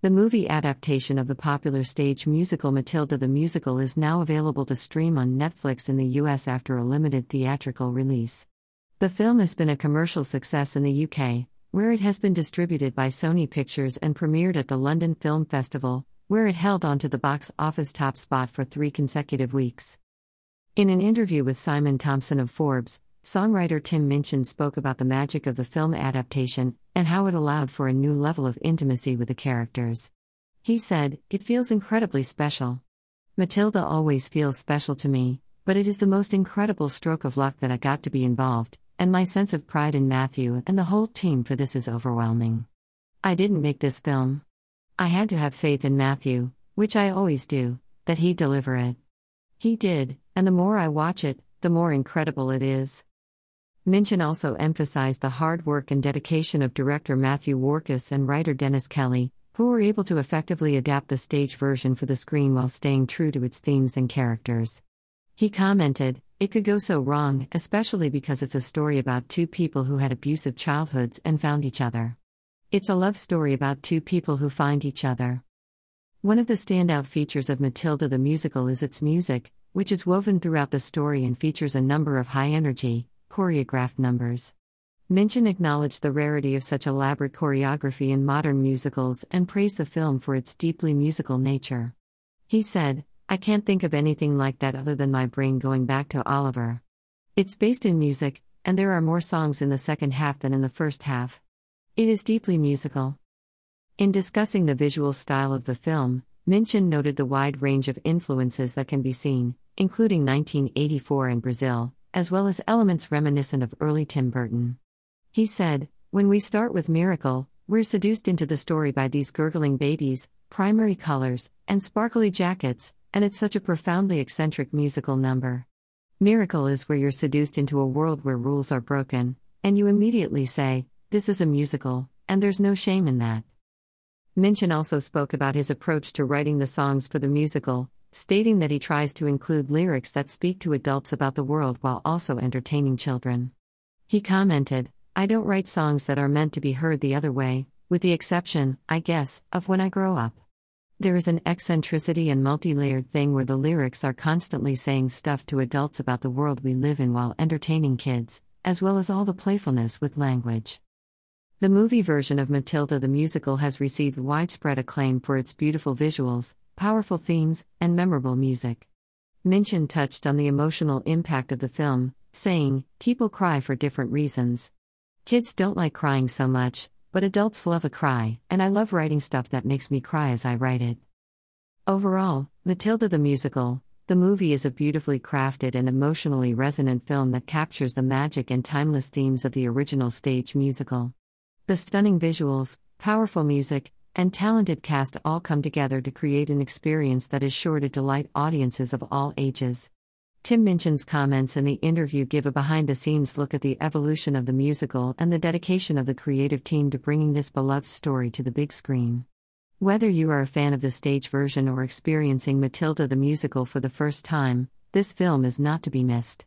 The movie adaptation of the popular stage musical Matilda the Musical is now available to stream on Netflix in the US after a limited theatrical release. The film has been a commercial success in the UK, where it has been distributed by Sony Pictures and premiered at the London Film Festival, where it held onto the box office top spot for three consecutive weeks. In an interview with Simon Thompson of Forbes, songwriter Tim Minchin spoke about the magic of the film adaptation and how it allowed for a new level of intimacy with the characters. He said, It feels incredibly special. Matilda always feels special to me, but it is the most incredible stroke of luck that I got to be involved, and my sense of pride in Matthew and the whole team for this is overwhelming. I didn't make this film. I had to have faith in Matthew, which I always do, that he'd deliver it. He did, and the more I watch it, the more incredible it is. Minchin also emphasized the hard work and dedication of director Matthew Warchus and writer Dennis Kelly, who were able to effectively adapt the stage version for the screen while staying true to its themes and characters. He commented, It could go so wrong, especially because it's a story about two people who had abusive childhoods and found each other. It's a love story about two people who find each other. One of the standout features of Matilda the musical is its music, which is woven throughout the story and features a number of high energy, choreographed numbers. Minchin acknowledged the rarity of such elaborate choreography in modern musicals and praised the film for its deeply musical nature. He said, I can't think of anything like that other than my brain going back to Oliver. It's based in music, and there are more songs in the second half than in the first half. It is deeply musical. In discussing the visual style of the film, Minchin noted the wide range of influences that can be seen, including 1984 and Brazil, as well as elements reminiscent of early Tim Burton. He said, When we start with Miracle, we're seduced into the story by these gurgling babies, primary colors, and sparkly jackets, and it's such a profoundly eccentric musical number. Miracle is where you're seduced into a world where rules are broken, and you immediately say, This is a musical, and there's no shame in that. Minchin also spoke about his approach to writing the songs for the musical, stating that he tries to include lyrics that speak to adults about the world while also entertaining children. He commented, I don't write songs that are meant to be heard the other way, with the exception, I guess, of when I grow up. There is an eccentricity and multi layered thing where the lyrics are constantly saying stuff to adults about the world we live in while entertaining kids, as well as all the playfulness with language. The movie version of Matilda the Musical has received widespread acclaim for its beautiful visuals, powerful themes, and memorable music. Minchin touched on the emotional impact of the film, saying, People cry for different reasons. Kids don't like crying so much, but adults love a cry, and I love writing stuff that makes me cry as I write it. Overall, Matilda the Musical, the movie is a beautifully crafted and emotionally resonant film that captures the magic and timeless themes of the original stage musical. The stunning visuals, powerful music, and talented cast all come together to create an experience that is sure to delight audiences of all ages. Tim Minchin's comments in the interview give a behind the scenes look at the evolution of the musical and the dedication of the creative team to bringing this beloved story to the big screen. Whether you are a fan of the stage version or experiencing Matilda the musical for the first time, this film is not to be missed.